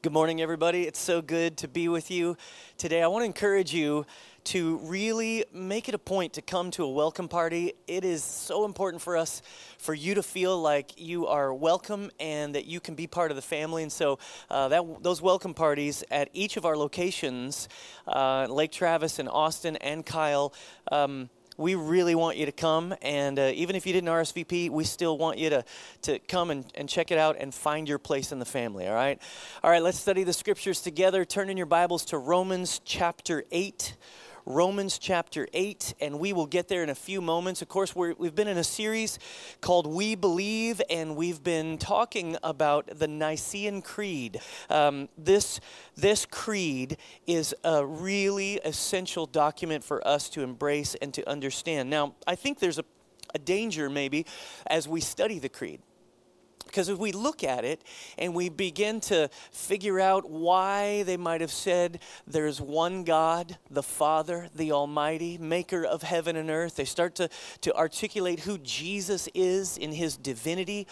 Good morning, everybody. It's so good to be with you today. I want to encourage you to really make it a point to come to a welcome party. It is so important for us, for you to feel like you are welcome and that you can be part of the family. And so, uh, that those welcome parties at each of our locations, uh, Lake Travis and Austin and Kyle. Um, we really want you to come. And uh, even if you didn't RSVP, we still want you to, to come and, and check it out and find your place in the family, all right? All right, let's study the scriptures together. Turn in your Bibles to Romans chapter 8. Romans chapter 8, and we will get there in a few moments. Of course, we have been in a series called We Believe, and we've been talking about the Nicene Creed. Um, this, this creed is a really essential document for us to embrace and to understand. Now, I think there's a, a danger maybe as we study the creed because if we look at it and we begin to figure out why they might have said there's one God, the Father, the Almighty, maker of heaven and earth, they start to, to articulate who Jesus is in his divinity,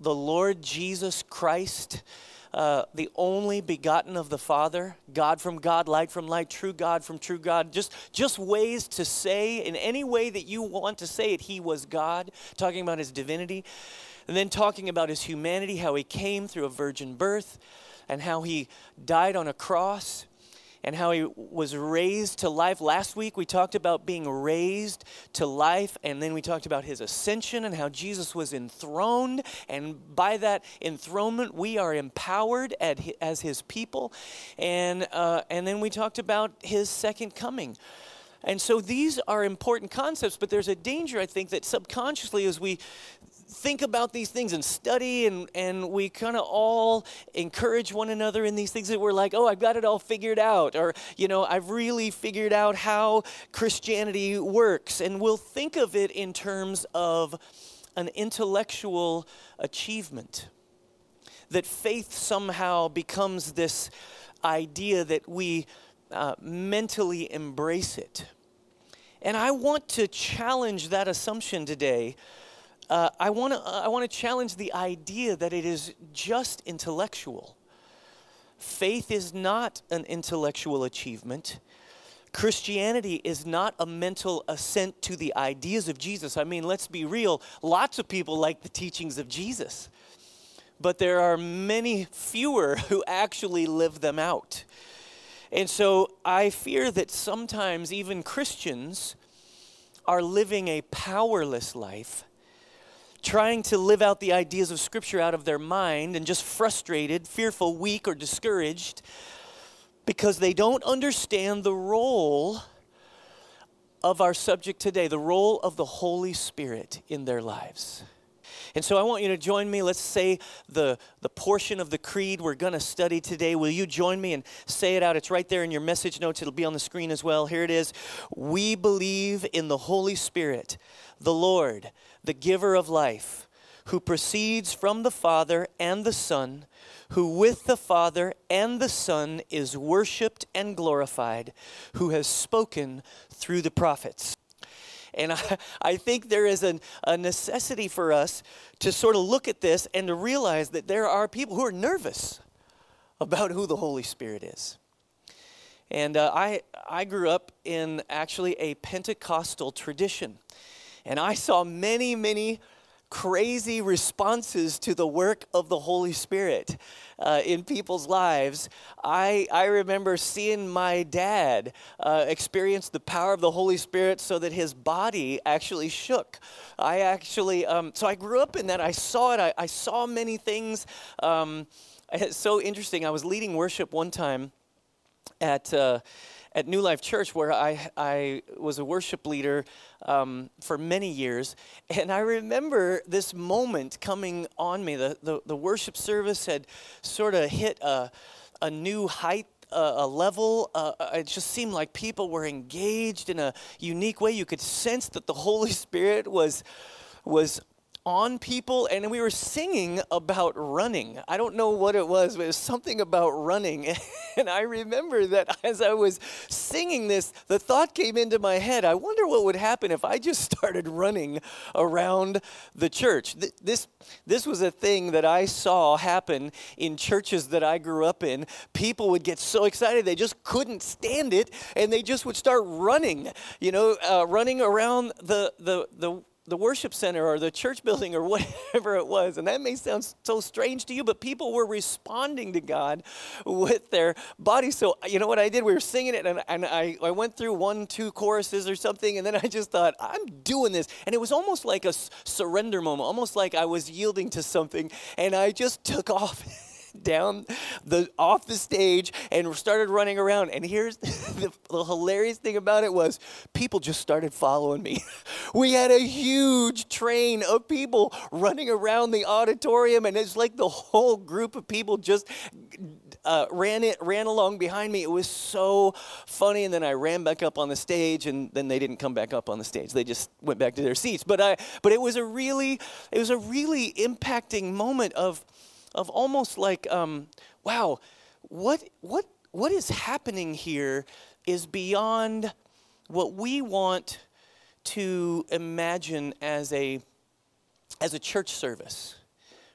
the Lord Jesus Christ. Uh, the only begotten of the Father, God from God, light from light, true God from true God. Just, just ways to say, in any way that you want to say it, He was God, talking about His divinity. And then talking about his humanity, how he came through a virgin birth, and how he died on a cross, and how he was raised to life. Last week we talked about being raised to life, and then we talked about his ascension and how Jesus was enthroned. And by that enthronement, we are empowered as his people. And, uh, and then we talked about his second coming. And so these are important concepts, but there's a danger, I think, that subconsciously, as we think about these things and study and, and we kind of all encourage one another in these things that we're like oh i've got it all figured out or you know i've really figured out how christianity works. And we'll think of it in terms of an intellectual achievement that faith somehow becomes this idea that we uh, mentally embrace it. And i want to challenge that assumption today uh, I want to uh, I want to challenge the idea that it is just intellectual. Faith is not an intellectual achievement. Christianity is not a mental assent to the ideas of Jesus. I mean, let's be real, lots of people like the teachings of Jesus, but there are many fewer who actually live them out. And so I fear that sometimes even Christians are living a powerless life trying to live out the ideas of Scripture out of their mind and just frustrated, fearful, weak, or discouraged because they don't understand the role of our subject today, the role of the Holy Spirit in their lives. And so I want you to join me. Let's say the, the portion of the creed we're going to study today. Will you join me and say it out? It's right there in your message notes. It'll be on the screen as well. Here it is. We believe in the Holy Spirit, the Lord the giver of life, who proceeds from the Father and the Son, who with the Father and the Son is worshiped and glorified, who has spoken through the prophets. And I, I think there is an, a necessity for us to sort of look at this and to realize that there are people who are nervous about who the Holy Spirit is. And uh, I, I grew up in actually a Pentecostal tradition. And I saw many, many crazy responses to the work of the Holy Spirit uh, in people's lives. I, I remember seeing my dad uh, experience the power of the Holy Spirit so that his body actually shook. I actually, um, so I grew up in that. I saw it. I, I saw many things. Um, it's so interesting. I was leading worship one time at. Uh, at New Life Church, where I, I was a worship leader um, for many years. And I remember this moment coming on me. The, the, the worship service had sort of hit a, a new height a, level. Uh, uh, it just seemed like people were engaged in a unique way. You could sense that the Holy Spirit was was on people, and we were singing about running. I don't know what it was, but it was something about running. And I remember that as I was singing this, the thought came into my head I wonder what would happen if I just started running around the church. This, this was a thing that I saw happen in churches that I grew up in. People would get so excited, they just couldn't stand it, and they just would start running, you know, uh, running around the, the, the the worship center or the church building or whatever it was. And that may sound so strange to you, but people were responding to God with their bodies. So, uh, you know what I did? We were singing it, and, and I, I went through one, two choruses or something, and then I just thought, I'm doing this. And it was almost like a surrender moment, almost like I was yielding to something, and I just took off. down the off the stage and started running around. And here's the, the hilarious thing about it was people just started following me. we had a huge train of people running around the auditorium, and it's like the whole group of people just uh, ran it ran along behind me. It was so funny, and then I ran back up on the stage, and then they didn't come back up on the stage. They just went back to their seats. But I but it was a really it was a really impacting moment of of almost like, um, wow, what, what, what is happening here is beyond what we want to imagine as a, as a church service.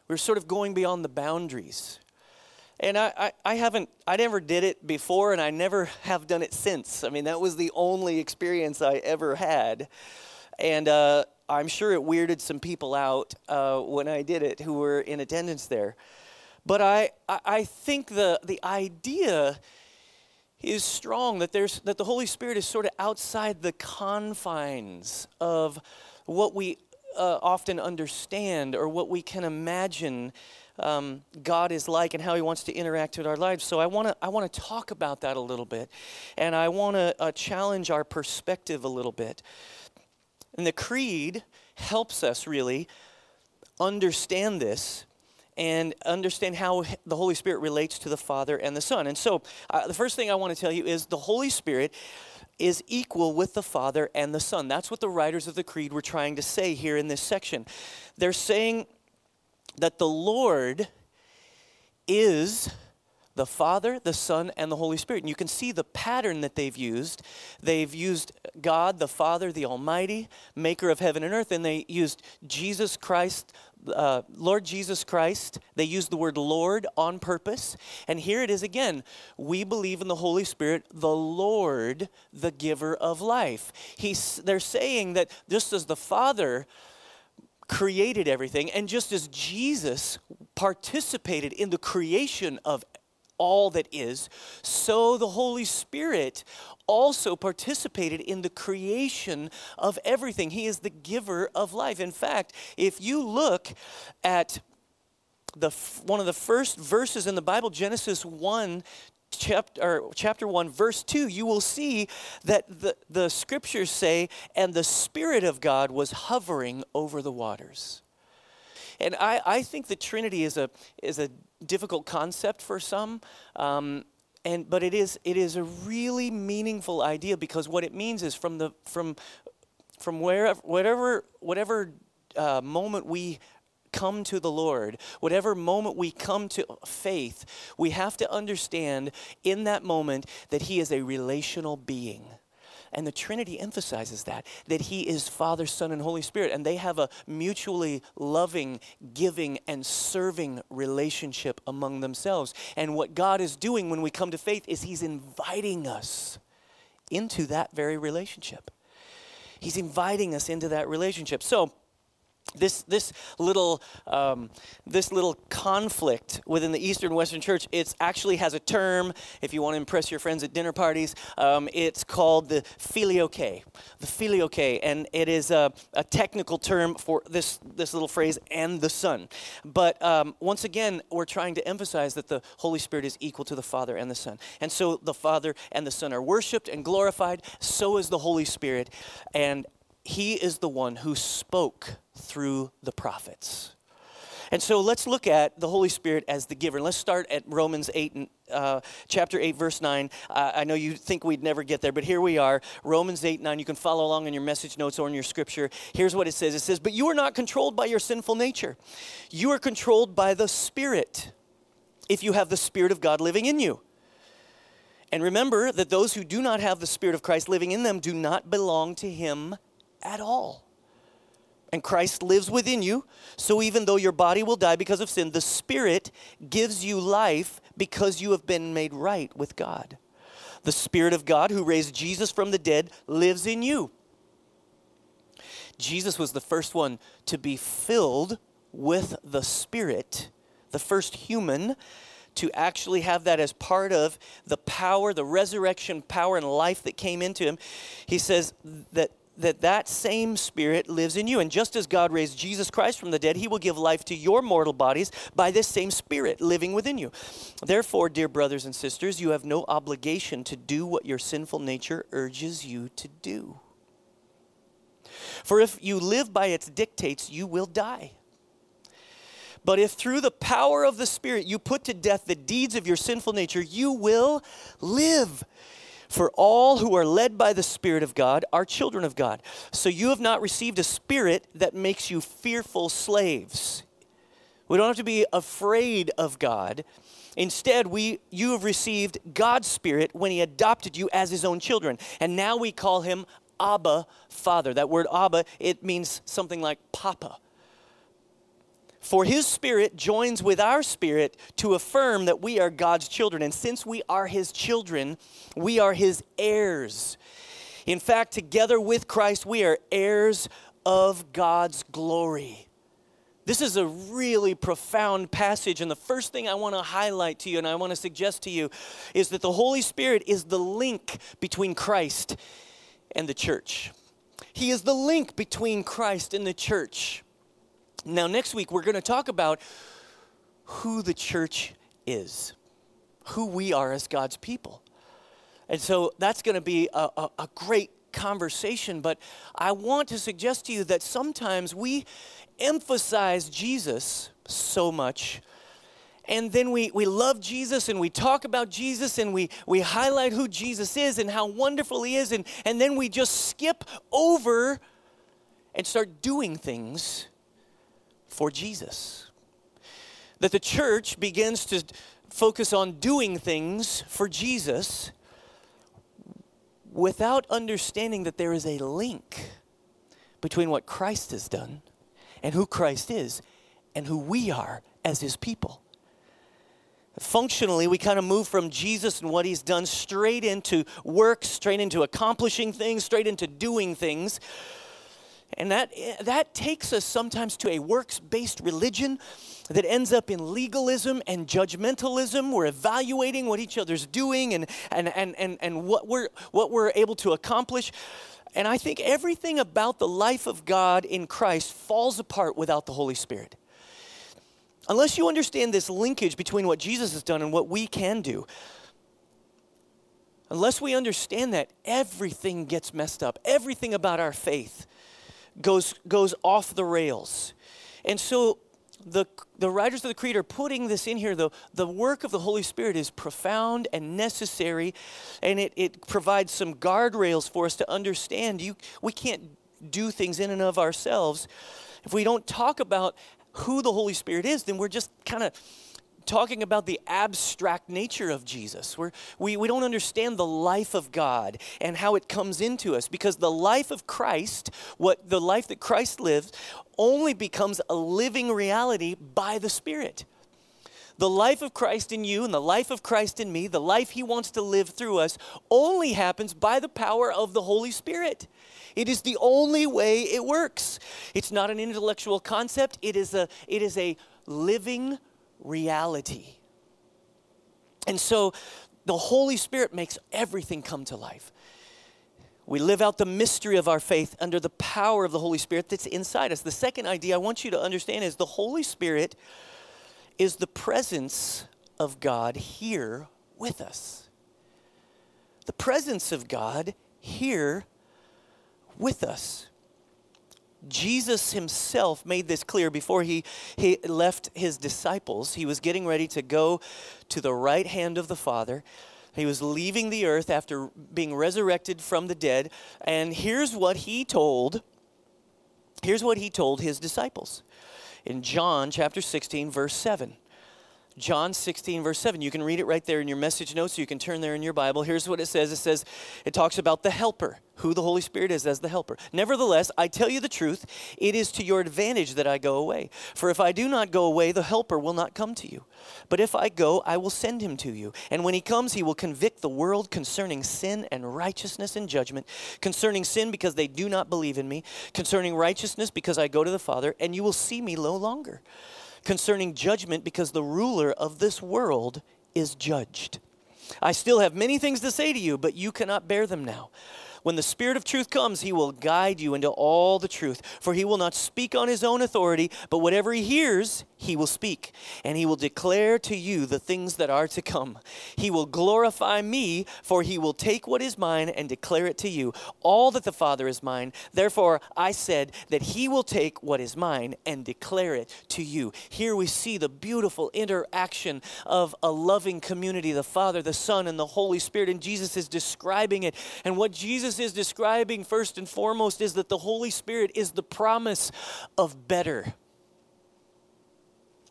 We're sort of going beyond the boundaries. And I, I, I, haven't, I never did it before, and I never have done it since. I mean, that was the only experience I ever had. And uh, I'm sure it weirded some people out uh, when I did it who were in attendance there. But I, I think the, the idea is strong that, there's, that the Holy Spirit is sort of outside the confines of what we uh, often understand or what we can imagine um, God is like and how He wants to interact with our lives. So I want to I want to talk about that a little bit, and I want to uh, challenge our perspective a little bit. And the creed helps us really understand this and understand how the Holy Spirit relates to the Father and the Son. And so, uh, the first thing I want to tell you is the Holy Spirit is equal with the Father and the Son. That's what the writers of the Creed were trying to say here in this section. They're saying that the Lord is the Father, the Son, and the Holy Spirit. And you can see the pattern that they've used. They've used God, the Father, the Almighty, maker of heaven and earth, and they used Jesus Christ, uh, Lord Jesus Christ. They used the word Lord on purpose. And here it is again. We believe in the Holy Spirit, the Lord, the giver of life. He's, they're saying that just as the Father created everything, and just as Jesus participated in the creation of all that is, so the Holy Spirit also participated in the creation of everything. He is the giver of life. In fact, if you look at the one of the first verses in the Bible, Genesis 1 chapter, chapter 1 verse 2 you will see that the, the scriptures say and the spirit of god was hovering over the waters and i, I think the trinity is a, is a difficult concept for some. Um, and, but it is, it is a really meaningful idea because what it means is from, the, from, from wherever, whatever, whatever uh, moment we come to the Lord, whatever moment we come to faith, we have to understand in that moment that He is a relational being. And the Trinity emphasizes that, that He is Father, Son, and Holy Spirit. And they have a mutually loving, giving, and serving relationship among themselves. And what God is doing when we come to faith is He's inviting us into that very relationship. He's inviting us into that relationship. So, this this little um, this little conflict within the Eastern Western Church it actually has a term. If you want to impress your friends at dinner parties, um, it's called the filioque, the filioque, and it is a, a, technical term for this this little phrase and the Son. But um, once again, we're trying to emphasize that the Holy Spirit is equal to the Father and the Son, and so the Father and the Son are worshipped and glorified. So is the Holy Spirit, and he is the one who spoke through the prophets. And so let's look at the Holy Spirit as the giver. Let's start at Romans 8, and, uh, chapter 8, verse 9. Uh, I know you think we'd never get there, but here we are. Romans 8, 9. You can follow along in your message notes or in your scripture. Here's what it says It says, But you are not controlled by your sinful nature, you are controlled by the Spirit, if you have the Spirit of God living in you. And remember that those who do not have the Spirit of Christ living in them do not belong to Him at all and Christ lives within you. So even though your body will die because of sin, the Spirit gives you life because you have been made right with God. The Spirit of God who raised Jesus from the dead lives in you. Jesus was the first one to be filled with the Spirit, the first human to actually have that as part of the power, the resurrection power and life that came into him. He says that that that same spirit lives in you. And just as god raised jesus christ from the dead he will give life to your mortal bodies by this same spirit living within you. Therefore dear brothers and sisters you have no obligation to do what your sinful nature urges you to do. For if you live by its dictates you will die. But if through the power of the Spirit you put to death the deeds of your sinful nature, you will live. For all who are led by the Spirit of God are children of God. So you have not received a spirit that makes you fearful slaves. We don't have to be afraid of God. Instead, we, you have received God's Spirit when He adopted you as His own children. And now we call Him Abba, Father. That word Abba, it means something like Papa. For his spirit joins with our spirit to affirm that we are God's children. And since we are his children, we are his heirs. In fact, together with Christ, we are heirs of God's glory. This is a really profound passage, and the first thing I want to highlight to you and I want to suggest to you is that the Holy Spirit is the link between Christ and the church. He is the link between Christ and the church. Now, next week, we're going to talk about who the church is, who we are as God's people. And so that's going to be a, a, a, great conversation, but I want to suggest to you that sometimes we emphasize Jesus so much. And then we, we love Jesus and we talk about Jesus and we, we highlight who Jesus is and how wonderful he is. And, and then we just skip over and start doing things for Jesus. That the church begins to focus on doing things for Jesus without understanding that there is a link between what Christ has done and who Christ is and who we are as his people. Functionally, we kind of move from Jesus and what he's done straight into work, straight into accomplishing things, straight into doing things. And that, that takes us sometimes to a works based religion that ends up in legalism and judgmentalism. We're evaluating what each other's doing and, and, and, and, and what, we're, what we're able to accomplish. And I think everything about the life of God in Christ falls apart without the Holy Spirit. Unless you understand this linkage between what Jesus has done and what we can do, unless we understand that, everything gets messed up. Everything about our faith goes, goes off the rails. And so the, the writers of the Creed are putting this in here. The, the work of the Holy Spirit is profound and necessary, and it, it provides some guardrails for us to understand. You, we can't do things in and of ourselves. If we don't talk about who the Holy Spirit is, then we're just kind of talking about the abstract nature of Jesus. We're, we, we don't understand the life of God and how it comes into us because the life of Christ, what the life that Christ lives, only becomes a living reality by the Spirit. The life of Christ in you and the life of Christ in me, the life He wants to live through us, only happens by the power of the Holy Spirit. It is the only way it works. It's not an intellectual concept, it is a, it is a living reality. And so the Holy Spirit makes everything come to life. We live out the mystery of our faith under the power of the Holy Spirit that's inside us. The second idea I want you to understand is the Holy Spirit is the presence of God here with us. The presence of God here with us. Jesus himself made this clear before he, he left his disciples. He was getting ready to go to the right hand of the Father. He was leaving the earth after being resurrected from the dead. And here's what he told. Here's what he told his disciples in John chapter 16, verse 7. John 16, verse 7. You can read it right there in your message notes, you can turn there in your Bible. Here's what it says it says, it talks about the helper, who the Holy Spirit is as the helper. Nevertheless, I tell you the truth, it is to your advantage that I go away. For if I do not go away, the helper will not come to you. But if I go, I will send him to you. And when he comes, he will convict the world concerning sin and righteousness and judgment, concerning sin because they do not believe in me, concerning righteousness because I go to the Father, and you will see me no longer concerning judgment because the ruler of this world is judged. I still have many things to say to you, but you cannot bear them now. When the Spirit of truth comes, he will guide you into all the truth. For he will not speak on his own authority, but whatever he hears, he will speak. And he will declare to you the things that are to come. He will glorify me, for he will take what is mine and declare it to you. All that the Father is mine. Therefore, I said that he will take what is mine and declare it to you. Here we see the beautiful interaction of a loving community the Father, the Son, and the Holy Spirit. And Jesus is describing it. And what Jesus is describing first and foremost is that the Holy Spirit is the promise of better.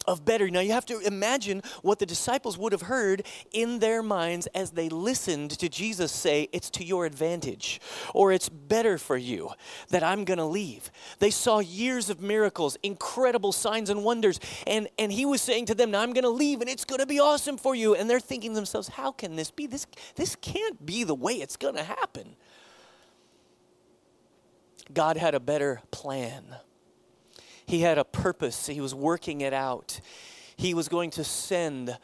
Of better. Now, you have to imagine what the disciples would have heard in their minds as they listened to Jesus say, It's to your advantage, or it's better for you that I'm going to leave. They saw years of miracles, incredible signs and wonders, and, and he was saying to them, Now I'm going to leave, and it's going to be awesome for you. And they're thinking to themselves, How can this be? This, this can't be the way it's going to happen. God had a better plan. He had a purpose. He was working it out. He was going to send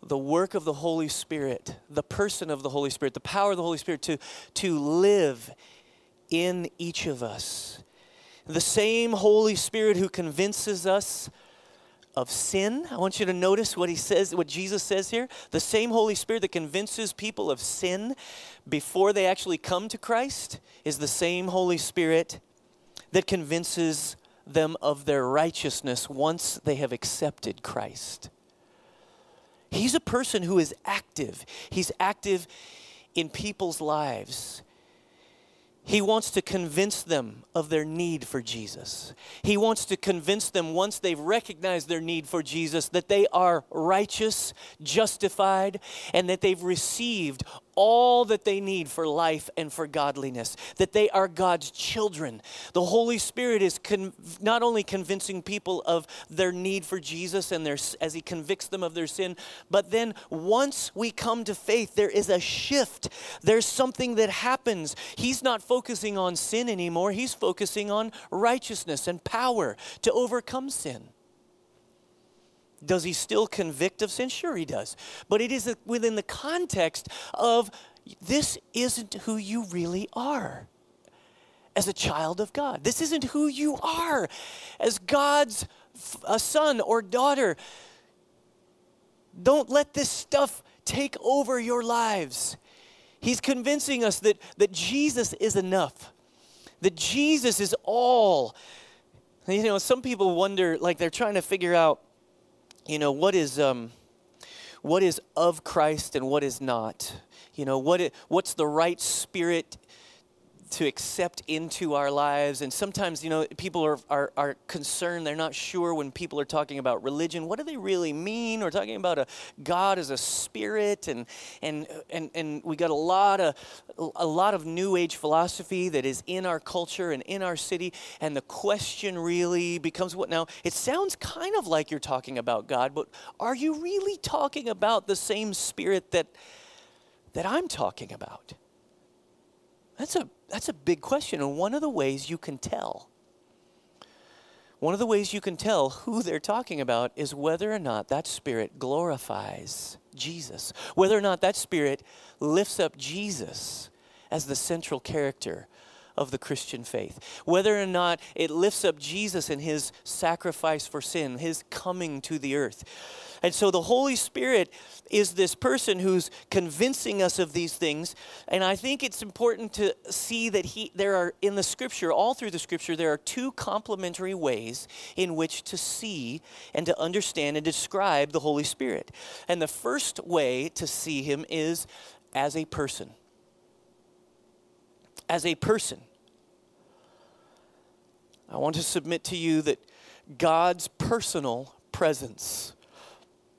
the work of the Holy Spirit, the person of the Holy Spirit, the power of the Holy Spirit to, to live in each of us. The same Holy Spirit who convinces us of sin. I want you to notice what he says, what Jesus says here. The same Holy Spirit that convinces people of sin before they actually come to Christ is the same Holy Spirit that convinces them of their righteousness once they have accepted Christ. He's a person who is active. He's active in people's lives. He wants to convince them of their need for Jesus. He wants to convince them, once they've recognized their need for Jesus, that they are righteous, justified, and that they've received all that they need for life and for godliness, that they are God's children. The Holy Spirit is con- not only convincing people of their need for Jesus and their, as He convicts them of their sin, but then once we come to faith, there is a shift. There's something that happens. He's not focusing on sin anymore, He's focusing on righteousness and power to overcome sin. Does he still convict of sin? Sure, he does. But it is within the context of this isn't who you really are as a child of God. This isn't who you are as God's a son or daughter. Don't let this stuff take over your lives. He's convincing us that, that Jesus is enough, that Jesus is all. You know, some people wonder, like they're trying to figure out you know, what is, um, what is of Christ and what is not? You know, what what's the right spirit to accept into our lives. And sometimes, you know, people are, are, are, concerned, they're not sure when people are talking about religion. What do they really mean? We're talking about a God as a spirit, and, and, and, and we got a lot, of, a lot of New Age philosophy that is in our culture and in our city. And the question really becomes what now? It sounds kind of like you're talking about God, but are you really talking about the same spirit that, that I'm talking about? That's a, that's a big question. And one of the ways you can tell, one of the ways you can tell who they're talking about is whether or not that spirit glorifies Jesus, whether or not that spirit lifts up Jesus as the central character of the Christian faith. Whether or not it lifts up Jesus and his sacrifice for sin, his coming to the earth. And so the Holy Spirit is this person who's convincing us of these things. And I think it's important to see that he there are in the scripture, all through the scripture, there are two complementary ways in which to see and to understand and describe the Holy Spirit. And the first way to see him is as a person. As a person. I want to submit to you that God's personal presence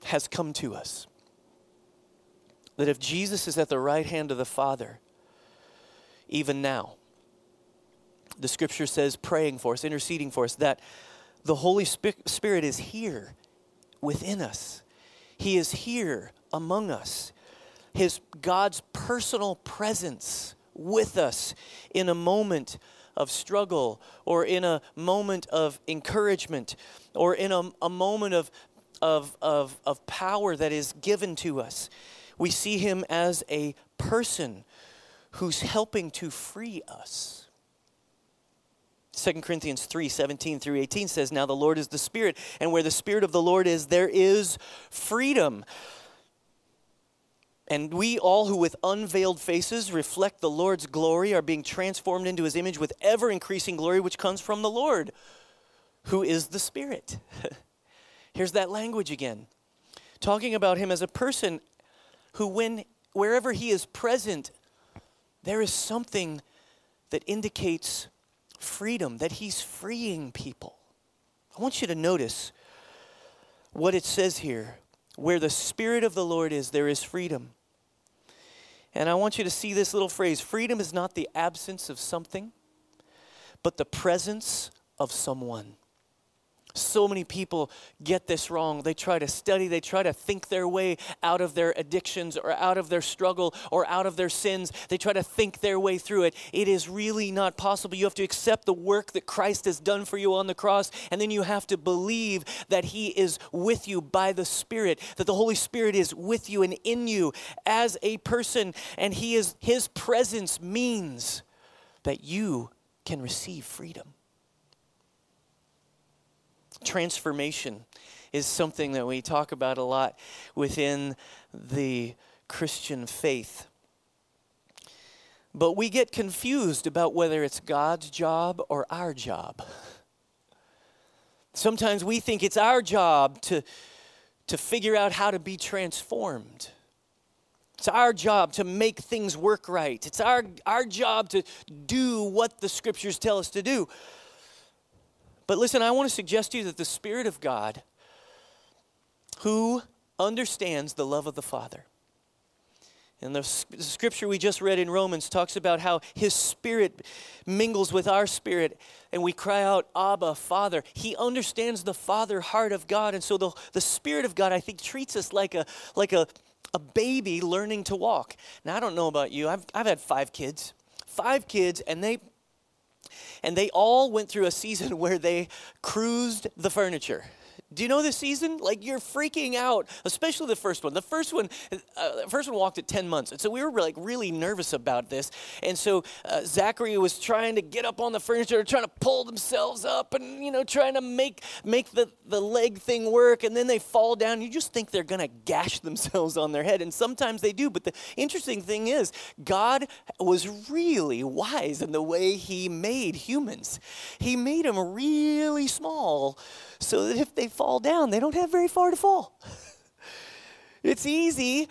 has come to us. That if Jesus is at the right hand of the Father, even now, the scripture says, praying for us, interceding for us, that the Holy Spirit is here within us. He is here among us. His God's personal presence with us in a moment of struggle or in a moment of encouragement or in a, a moment of of, of, of power that is given to us. We see him as a person who's helping to free us. 2 Corinthians 3 17 through 18 says, Now the Lord is the Spirit, and where the Spirit of the Lord is, there is freedom. And we all who with unveiled faces reflect the Lord's glory are being transformed into his image with ever increasing glory, which comes from the Lord, who is the Spirit. Here's that language again. Talking about him as a person who, when wherever he is present, there is something that indicates freedom, that he's freeing people. I want you to notice what it says here. Where the Spirit of the Lord is, there is freedom. And I want you to see this little phrase freedom is not the absence of something, but the presence of someone. So many people get this wrong. They try to study, they try to think their way out of their addictions or out of their struggle or out of their sins. They try to think their way through it. It is really not possible. You have to accept the work that Christ has done for you on the cross, and then you have to believe that He is with you by the Spirit, that the Holy Spirit is with you and in you as a person, and He is His presence means that you can receive freedom transformation is something that we talk about a lot within the Christian faith. But we get confused about whether it's God's job or our job. Sometimes we think it's our job to, to figure out how to be transformed. It's our job to make things work right. It's our, our job to do what the scriptures tell us to do. But listen, I want to suggest to you that the Spirit of God, who understands the love of the Father, and the, scripture we just read in Romans talks about how his spirit mingles with our spirit and we cry out, Abba, Father. He understands the father heart of God. And so the, the Spirit of God, I think, treats us like a, like a, a baby learning to walk. Now, I don't know about you, I've, I've had five kids. Five kids, and they and they all went through a season where they cruised the furniture. Do you know this season? Like you're freaking out, especially the first one. The first one, uh, the first one walked at 10 months, and so we were like really nervous about this. And so uh, Zachary was trying to get up on the furniture, trying to pull themselves up, and you know, trying to make make the the leg thing work. And then they fall down. You just think they're gonna gash themselves on their head, and sometimes they do. But the interesting thing is, God was really wise in the way He made humans. He made them really small so that if they fall down, they don't have very far to fall. it's easy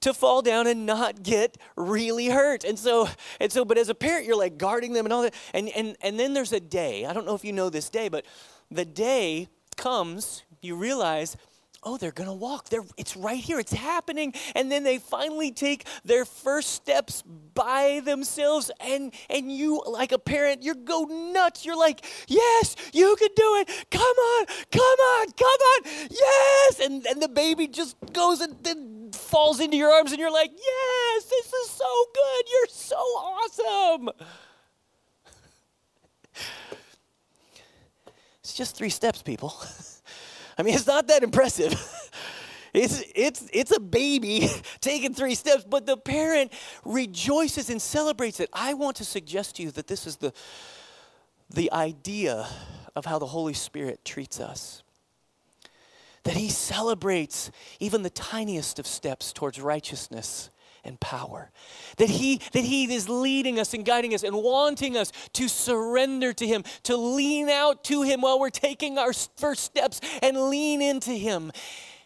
to fall down and not get really hurt. And so, and so, but as a parent, you're like guarding them and all that. And and and then there's a day. I don't know if you know this day, but the day comes, you realize oh, they're going to walk. They're, it's right here. It's happening. And then they finally take their first steps by themselves. And, and you, like a parent, you go nuts. You're like, yes, you can do it. Come on, come on, come on. Yes. And, and the baby just goes and then falls into your arms. And you're like, yes, this is so good. You're so awesome. It's just three steps, people. I mean, it's not that impressive. It's, it's, it's a baby taking three steps, but the parent rejoices and celebrates it. I want to suggest to you that this is the, the idea of how the Holy Spirit treats us. That He celebrates even the tiniest of steps towards righteousness and power. That he, that he is leading us and guiding us and wanting us to surrender to Him, to lean out to Him while we're taking our first steps and lean into Him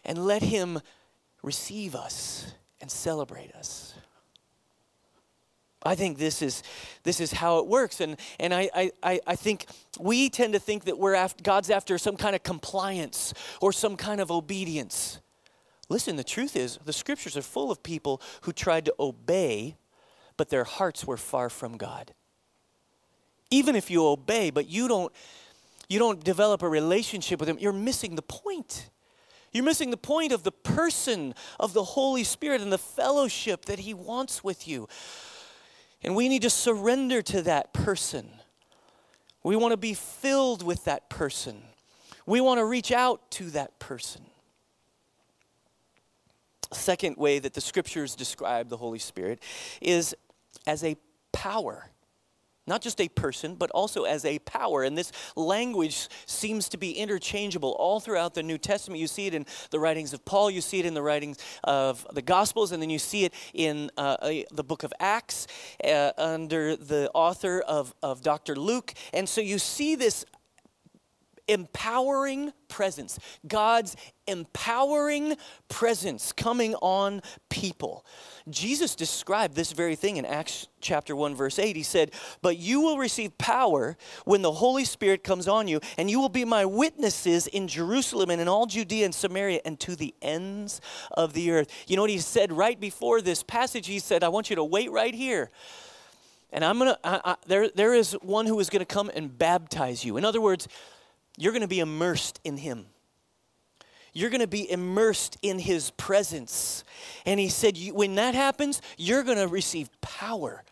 and let Him receive us and celebrate us. I think this is, this is how it works. And, and I, I, I think we tend to think that we're after, God's after some kind of compliance or some kind of obedience. Listen, the truth is, the scriptures are full of people who tried to obey, but their hearts were far from God. Even if you obey, but you don't, you don't develop a relationship with Him, you're missing the point. You're missing the point of the person of the Holy Spirit and the fellowship that He wants with you. And we need to surrender to that person. We want to be filled with that person. We want to reach out to that person. Second way that the scriptures describe the Holy Spirit is as a power. Not just a person, but also as a power. And this language seems to be interchangeable all throughout the New Testament. You see it in the writings of Paul, you see it in the writings of the Gospels, and then you see it in uh, the book of Acts uh, under the author of, of Dr. Luke. And so you see this empowering presence, God's empowering presence coming on people. Jesus described this very thing in Acts chapter 1 verse 8. He said, "But you will receive power when the Holy Spirit comes on you, and you will be my witnesses in Jerusalem and in all Judea and Samaria and to the ends of the earth." You know what he said right before this passage? He said, "I want you to wait right here." And I'm gonna, there, there is one who is gonna come and baptize you. In other words, you're going to be immersed in Him. You're going to be immersed in His presence. And He said, when that happens, you're going to receive power.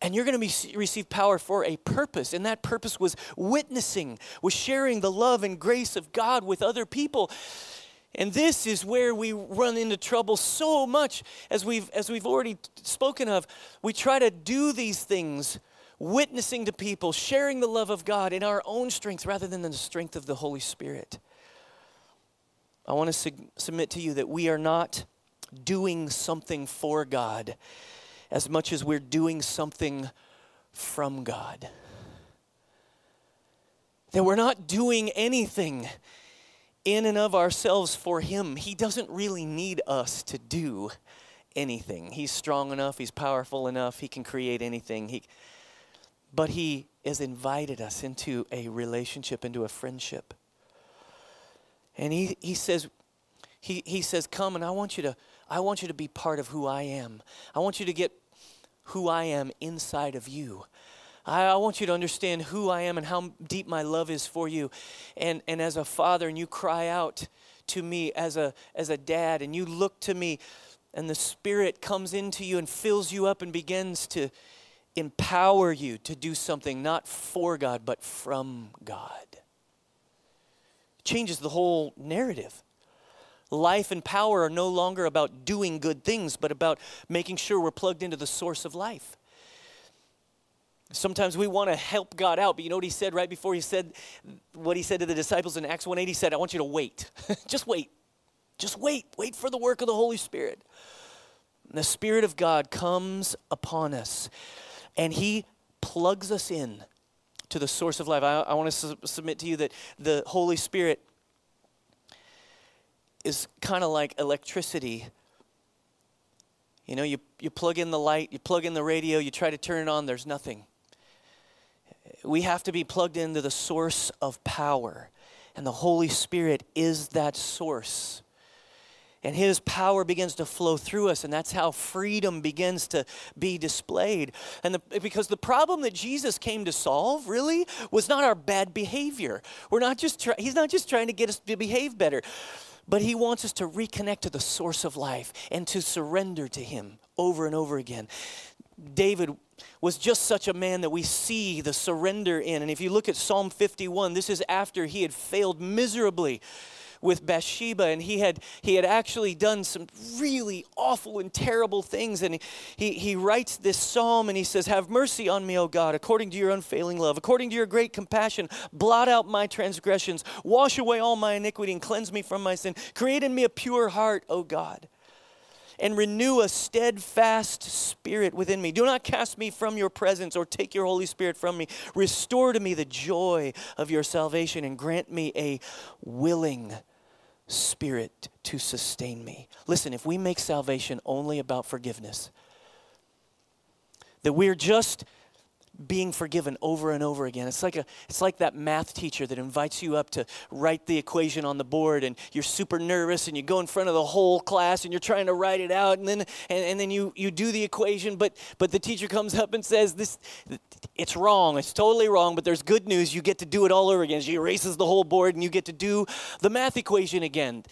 And you're going to receive power for a purpose. And that purpose was witnessing, was sharing the love and grace of God with other people. And this is where we run into trouble so much as we've as we've already spoken of. We try to do these things witnessing to people, sharing the love of God in our own strength rather than the strength of the Holy Spirit. I want to su- submit to you that we are not doing something for God as much as we're doing something from God. That we're not doing anything in and of ourselves for Him. He doesn't really need us to do anything. He's strong enough, He's powerful enough, He can create anything. He, but He has invited us into a relationship, into a friendship. And He, he says, he, he says, Come and I want you to I want you to be part of who I am. I want you to get who I am inside of you. I, I, want you to understand who I am and how deep my love is for you. And, and as a father, and you cry out to me as a, as a dad, and you look to me, and the Spirit comes into you and fills you up and begins to empower you to do something not for God, but from God. It changes the whole narrative. Life and power are no longer about doing good things, but about making sure we're plugged into the source of life. Sometimes we want to help God out, but you know what he said right before he said what he said to the disciples in Acts 1:8? He said, I want you to wait. Just wait. Just wait. Wait for the work of the Holy Spirit. And the Spirit of God comes upon us and He plugs us in to the source of life. I, I want to su- submit to you that the Holy Spirit is kind of like electricity. You know, you, you plug in the light, you plug in the radio, you try to turn it on, there's nothing. We have to be plugged into the source of power, and the Holy Spirit is that source and his power begins to flow through us and that's how freedom begins to be displayed. And the, because the problem that jesus came to solve really was not our bad behavior. We're not just try, he's not just trying to get us to behave better but he wants us to reconnect to the source of life and to surrender to him over and over again. David was just such a man that we see the surrender in. And if you look at psalm 51 this is after he had failed miserably with Bathsheba, and he had he had actually done some really awful and terrible things. And he, he, writes this psalm and he says, Have mercy on me, O God, according to your unfailing love, according to your great compassion, blot out my transgressions, wash away all my iniquity, and cleanse me from my sin. Create in me a pure heart, O God and renew a steadfast spirit within me. Do not cast me from your presence or take your Holy Spirit from me. Restore to me the joy of your salvation and grant me a willing spirit to sustain me. Listen, if we make salvation only about forgiveness, that we're just being forgiven over and over again. It's like a it's like that math teacher that invites you up to write the equation on the board and you're super nervous and you go in front of the whole class and you're trying to write it out and then and, and then you you do the equation but but the teacher comes up and says this it's wrong. It's totally wrong, but there's good news. You get to do it all over again. She erases the whole board and you get to do the math equation again.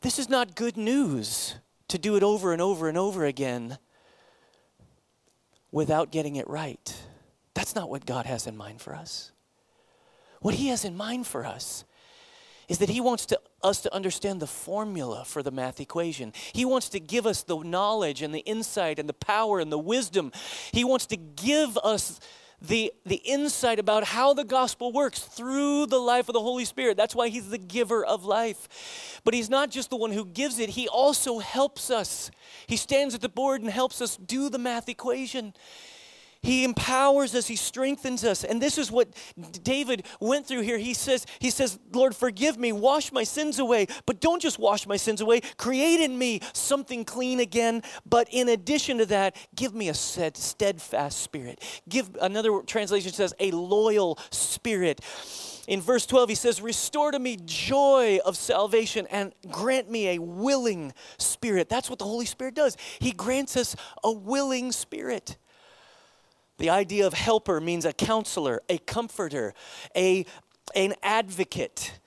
This is not good news to do it over and over and over again without getting it right. That's not what God has in mind for us. What He has in mind for us is that He wants to, us to understand the formula for the math equation. He wants to give us the knowledge and the insight and the power and the wisdom. He wants to give us the, the insight about how the gospel works through the life of the Holy Spirit. That's why He's the giver of life. But He's not just the one who gives it, He also helps us. He stands at the board and helps us do the math equation. He empowers us, he strengthens us. And this is what David went through here. He says, he says, "Lord, forgive me, wash my sins away, but don't just wash my sins away. Create in me something clean again, but in addition to that, give me a steadfast spirit." Give another translation says a loyal spirit. In verse 12, he says, Restore to me joy of salvation and grant me a willing spirit. That's what the Holy Spirit does. He grants us a willing spirit. The idea of helper means a counselor, a comforter, a, an advocate.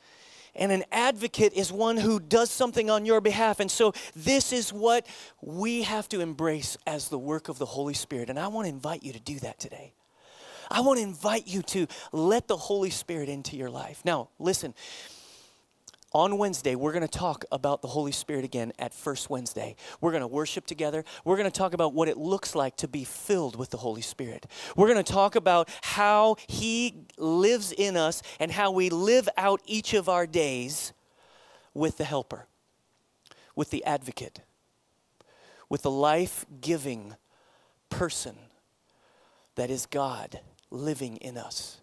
And an advocate is one who does something on your behalf. And so, this is what we have to embrace as the work of the Holy Spirit. And I want to invite you to do that today. I want to invite you to let the Holy Spirit into your life. Now, listen, on Wednesday, we're going to talk about the Holy Spirit again at First Wednesday. We're going to worship together. We're going to talk about what it looks like to be filled with the Holy Spirit. We're going to talk about how He lives in us and how we live out each of our days with the Helper, with the Advocate, with the life giving person that is God living in us.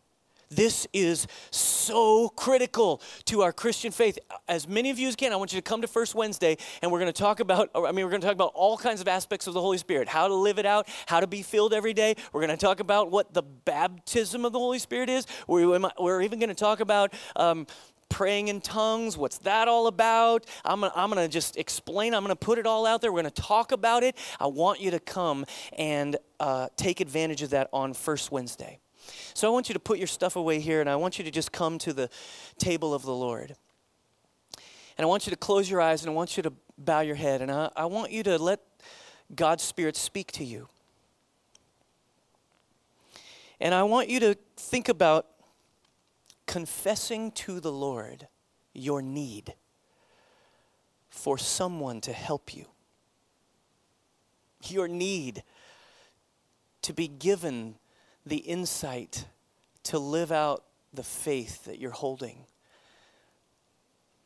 This is so critical to our Christian faith. As many of you as can, I want you to come to First Wednesday, and we're going to talk about. I mean, we're going to talk about all kinds of aspects of the Holy Spirit, how to live it out, how to be filled every day. We're going to talk about what the baptism of the Holy Spirit is. We're, even going to talk about. Um, praying in tongues. What's that all about? I'm gonna, I'm gonna just explain. I'm gonna put it all out there. We're gonna talk about it. I want you to come and uh, take advantage of that on First Wednesday. So I want you to put your stuff away here and I want you to just come to the table of the Lord. And I want you to close your eyes and I want you to bow your head and I, I want you to let God's Spirit speak to you. And I want you to think about confessing to the Lord your need for someone to help you, your need to be given the insight to live out the faith that you're holding.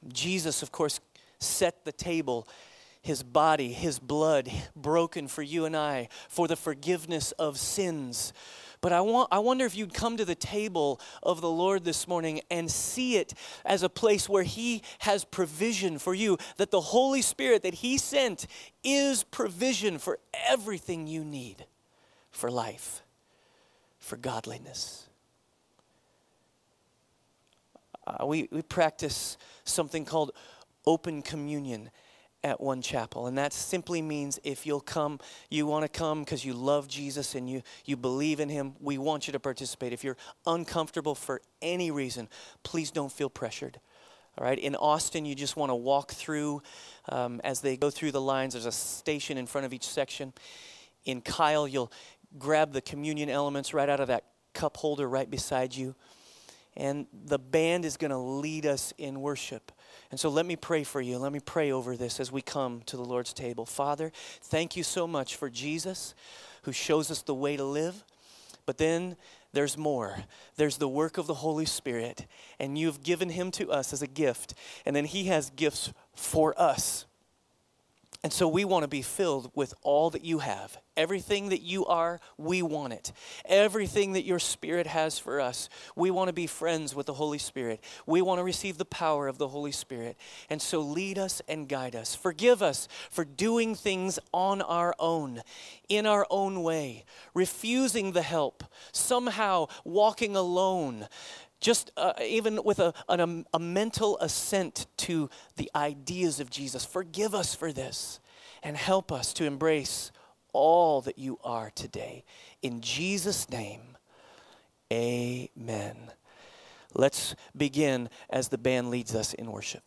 Jesus, of course, set the table, his body, his blood broken for you and I, for the forgiveness of sins. But I, want, I wonder if you'd come to the table of the Lord this morning and see it as a place where He has provision for you, that the Holy Spirit that He sent is provision for everything you need for life for godliness. Uh, we, we practice something called open communion at one chapel and that simply means if you'll come you want to come because you love jesus and you, you believe in him we want you to participate. If you're uncomfortable for any reason please don't feel pressured all right in austin you just want to walk through um, as they go through the lines there's a station in front of each section. In kyle you'll grab the communion elements right out of that cup holder right beside you. And the band is going to lead us in worship. And so let me pray for you. Let me pray over this as we come to the Lord's table. Father, thank you so much for Jesus who shows us the way to live. But then there's more. There's the work of the Holy Spirit, and you've given him to us as a gift. And then he has gifts for us. And so we want to be filled with all that you have. Everything that you are, we want it. Everything that your Spirit has for us, we want to be friends with the Holy Spirit. We want to receive the power of the Holy Spirit. And so lead us and guide us. Forgive us for doing things on our own, in our own way, refusing the help, somehow walking alone just uh, even with a, an, a mental assent to the ideas of Jesus. Forgive us for this and help us to embrace all that you are today. In Jesus' name, amen. Let's begin as the band leads us in worship.